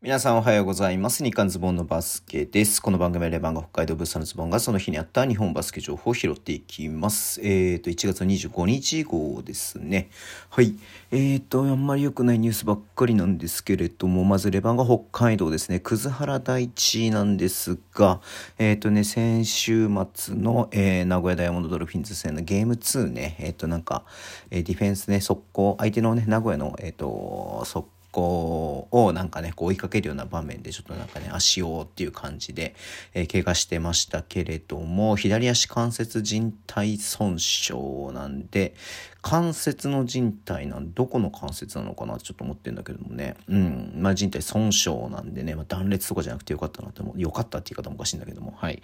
皆さんおはようございます。日刊ズボンのバスケです。この番組はレバンが北海道物産のズボンがその日にあった日本バスケ情報を拾っていきます。えっ、ー、と、1月25日号ですね。はい。えっ、ー、と、あんまり良くないニュースばっかりなんですけれども、まずレバンが北海道ですね。葛原大地なんですが、えっ、ー、とね、先週末の、えー、名古屋ダイヤモンドドルフィンズ戦のゲーム2ね、えっ、と、なんか、えディフェンスね、速攻、相手のね、名古屋の、えっ、と、速攻こうをなんかねこう追いかけるような場面でちょっとなんかね足をっていう感じで、えー、怪我してましたけれども左足関節靭帯損傷なんで関節の靭帯なんどこの関節なのかなってちょっと思ってんだけどもね。うん。まあ靭帯損傷なんでね、まあ、断裂とかじゃなくてよかったなってよかったって言い方もおかしいんだけども。はい。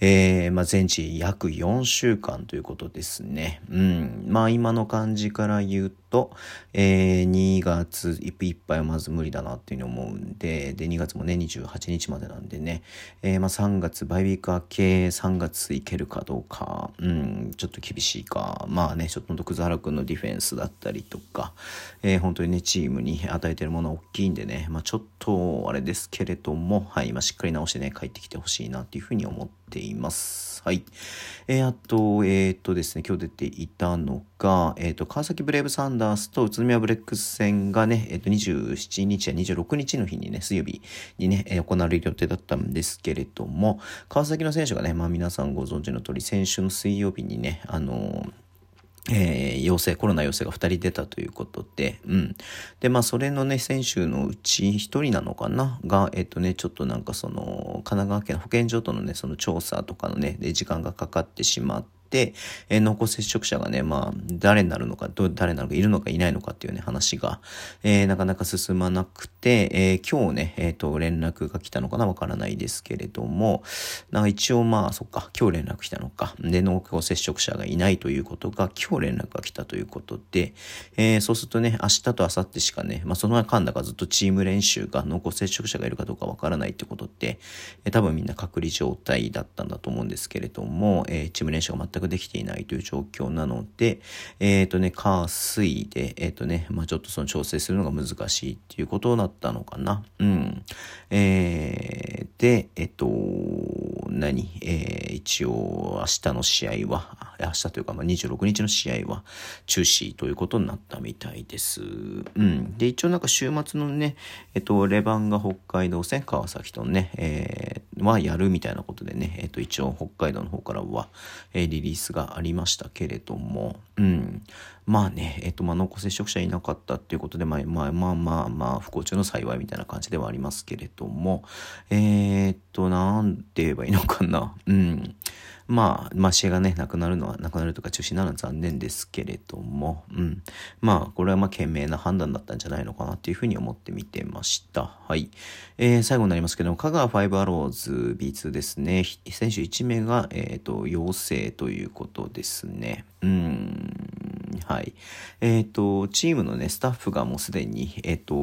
えー、まあ全治約4週間ということですね。うん。まあ今の感じから言うと、とえー、2月いっぱいはまず無理だなっていうふうに思うんでで2月もね28日までなんでね、えー、まあ3月バイビーク明け3月いけるかどうかうんちょっと厳しいかまあねちょっと葛原君のディフェンスだったりとか、えー、本当にねチームに与えてるものは大きいんでね、まあ、ちょっとあれですけれどもはい、まあ、しっかり直してね帰ってきてほしいなっていうふうに思ってています。はい。えー、あと、えっ、とですね、今日出ていたのが、えっ、と、川崎ブレイブサンダースと宇都宮ブレックス戦がね、えっ、と、27日や26日の日にね、水曜日にね、行われる予定だったんですけれども、川崎の選手がね、まあ皆さんご存知の通り、先週の水曜日にね、あのえー、陽性、コロナ陽性が2人出たということで、うん。で、まあ、それのね、選手のうち1人なのかな？が、えっ、とね、ちょっとなんかその、神奈川県保健所とのね、その調査とかのね、で、時間がかかってしまって、、えー、濃厚接触者がね、まあ、誰になるのか、ど誰なのか、いるのかいないのかっていうね、話が、えー、なかなか進まなくて、えー、今日ね、えっ、と、連絡が来たのかなわからないですけれども、なんか一応まあ、そっか、今日連絡来たのか。で、濃厚接触者がいないということが、今日連絡が来たということで、えそうするとね、明日と明後日しかね、まあ、その間だかずっとチーム練習が濃厚接触者がいるかどうかわからないってことって、え多分みんな隔離状態だったんだと思うんですけれども、えチーム練習が全くできていないという状況なので、えっ、ー、とね、火水で、えっ、ー、とね、まあ、ちょっとその調整するのが難しいっていうことだったのかな。うん。えー、で、えっ、と、何？えー、一応明日の試合は、明日というか、まあ、26日の試合は中止ということになったみたいです。うん。で、一応なんか週末のね、えっと、レバンが北海道戦、川崎とね、えー、はやるみたいなことでね、えっと、一応北海道の方からは、えー、リリースがありましたけれども、うん。まあね、えっと、まあ、濃厚接触者いなかったっていうことで、まあ、まあ、まあ、まあ、まあ、不幸中の幸いみたいな感じではありますけれども、え、っと、なんて言えばいいのかな。うん。まあ、まあ、試合がね、なくなるのは、なくなるとか中止なのは残念ですけれども、うん。まあ、これはまあ、賢明な判断だったんじゃないのかなっていうふうに思って見てました。はい。えー、最後になりますけども、香川ファイブアローズ B2 ですね。選手1名が、えっ、ー、と、陽性ということですね。うん。はい。えっ、ー、と、チームのね、スタッフがもうすでに、えっ、ー、と、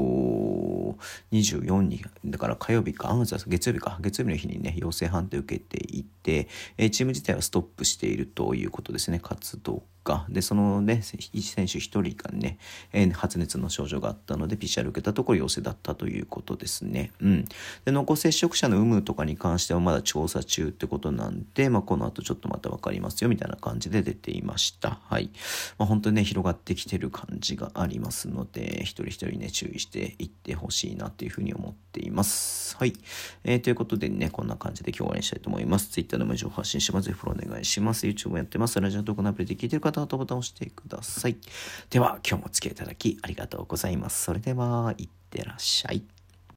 24人、だから火曜日か、月曜日か、月曜日の日にね、陽性判定を受けていて、えー、チーム自体はストップしているということですね、活動か。で、そのね、選手1人がね、えー、発熱の症状があったので、PCR 受けたところ陽性だったということですね。うん。で、濃厚接触者の有無とかに関してはまだ調査中ってことなんで、まあ、この後ちょっとまた分かりますよ、みたいな感じで出ていました。はい。まあ、本当にね、広がってきてる感じがありますので、一人一人ね、注意していってほしいなっていうふうに思ってています。はい。えー、ということでね、こんな感じで今日は終わりにしたいと思います。Twitter でも情報発信します。ぜひフォローお願いします。YouTube もやってます。ラジオトークのアプリで聞いてる方はボタンを押してください。では、今日もお付き合いいただきありがとうございます。それでは、いってらっしゃい。